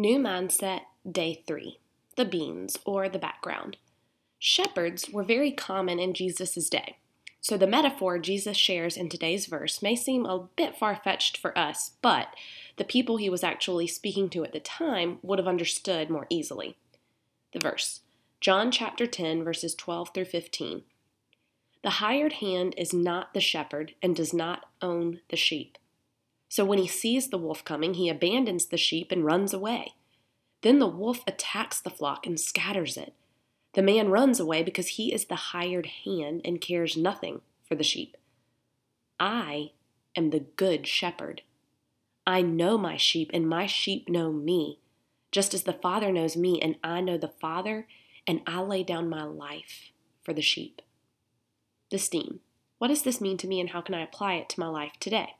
New mindset, day three the beans or the background. Shepherds were very common in Jesus' day. So the metaphor Jesus shares in today's verse may seem a bit far fetched for us, but the people he was actually speaking to at the time would have understood more easily. The verse John chapter 10, verses 12 through 15. The hired hand is not the shepherd and does not own the sheep. So when he sees the wolf coming, he abandons the sheep and runs away. Then the wolf attacks the flock and scatters it. The man runs away because he is the hired hand and cares nothing for the sheep. I am the good shepherd. I know my sheep, and my sheep know me, just as the Father knows me, and I know the Father, and I lay down my life for the sheep. The steam. What does this mean to me, and how can I apply it to my life today?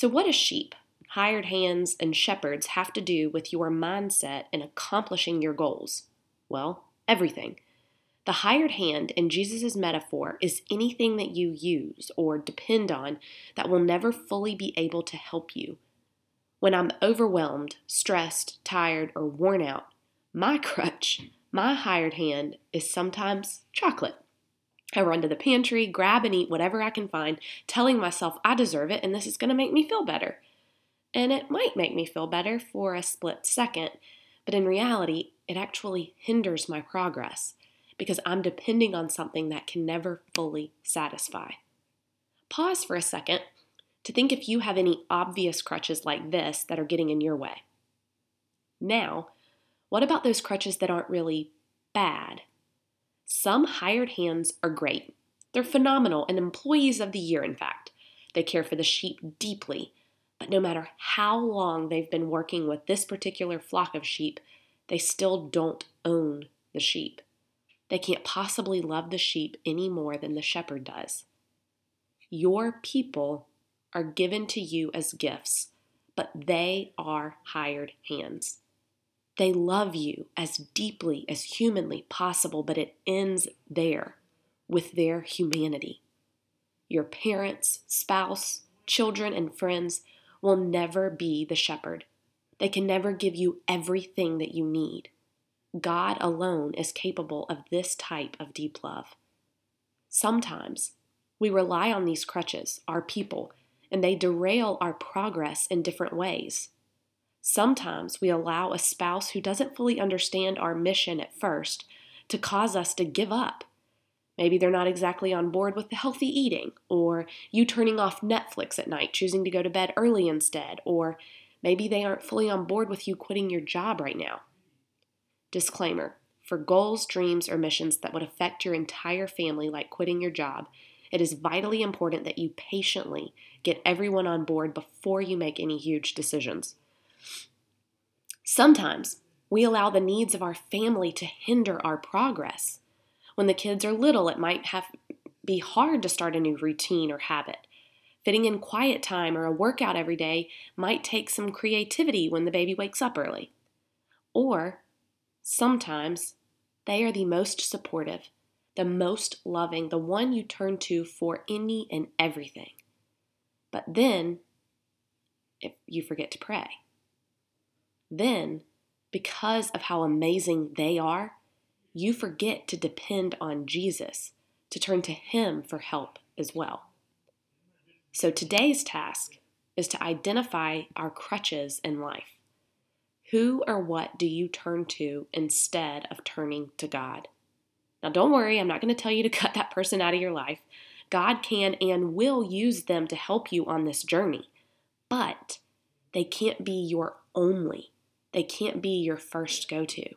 So, what is sheep? hired hands, and shepherds have to do with your mindset in accomplishing your goals? Well, everything. The hired hand in Jesus' metaphor is anything that you use or depend on that will never fully be able to help you. When I'm overwhelmed, stressed, tired, or worn out, my crutch, my hired hand, is sometimes chocolate. I run to the pantry, grab and eat whatever I can find, telling myself I deserve it and this is going to make me feel better and it might make me feel better for a split second, but in reality, it actually hinders my progress because I'm depending on something that can never fully satisfy. Pause for a second to think if you have any obvious crutches like this that are getting in your way. Now, what about those crutches that aren't really bad? Some hired hands are great. They're phenomenal and employees of the year, in fact. They care for the sheep deeply but no matter how long they've been working with this particular flock of sheep, they still don't own the sheep. They can't possibly love the sheep any more than the shepherd does. Your people are given to you as gifts, but they are hired hands. They love you as deeply as humanly possible, but it ends there with their humanity. Your parents, spouse, children, and friends will never be the shepherd. They can never give you everything that you need. God alone is capable of this type of deep love. Sometimes we rely on these crutches, our people, and they derail our progress in different ways. Sometimes we allow a spouse who doesn't fully understand our mission at first to cause us to give up Maybe they're not exactly on board with the healthy eating, or you turning off Netflix at night, choosing to go to bed early instead, or maybe they aren't fully on board with you quitting your job right now. Disclaimer For goals, dreams, or missions that would affect your entire family, like quitting your job, it is vitally important that you patiently get everyone on board before you make any huge decisions. Sometimes we allow the needs of our family to hinder our progress. When the kids are little, it might have be hard to start a new routine or habit. Fitting in quiet time or a workout every day might take some creativity when the baby wakes up early. Or sometimes they are the most supportive, the most loving, the one you turn to for any and everything. But then, if you forget to pray, then, because of how amazing they are, you forget to depend on Jesus, to turn to Him for help as well. So today's task is to identify our crutches in life. Who or what do you turn to instead of turning to God? Now, don't worry, I'm not going to tell you to cut that person out of your life. God can and will use them to help you on this journey, but they can't be your only, they can't be your first go to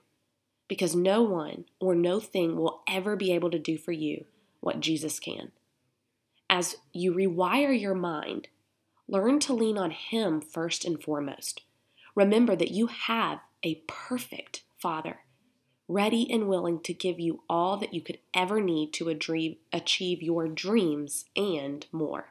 because no one or no thing will ever be able to do for you what Jesus can. As you rewire your mind, learn to lean on Him first and foremost. Remember that you have a perfect Father, ready and willing to give you all that you could ever need to achieve your dreams and more.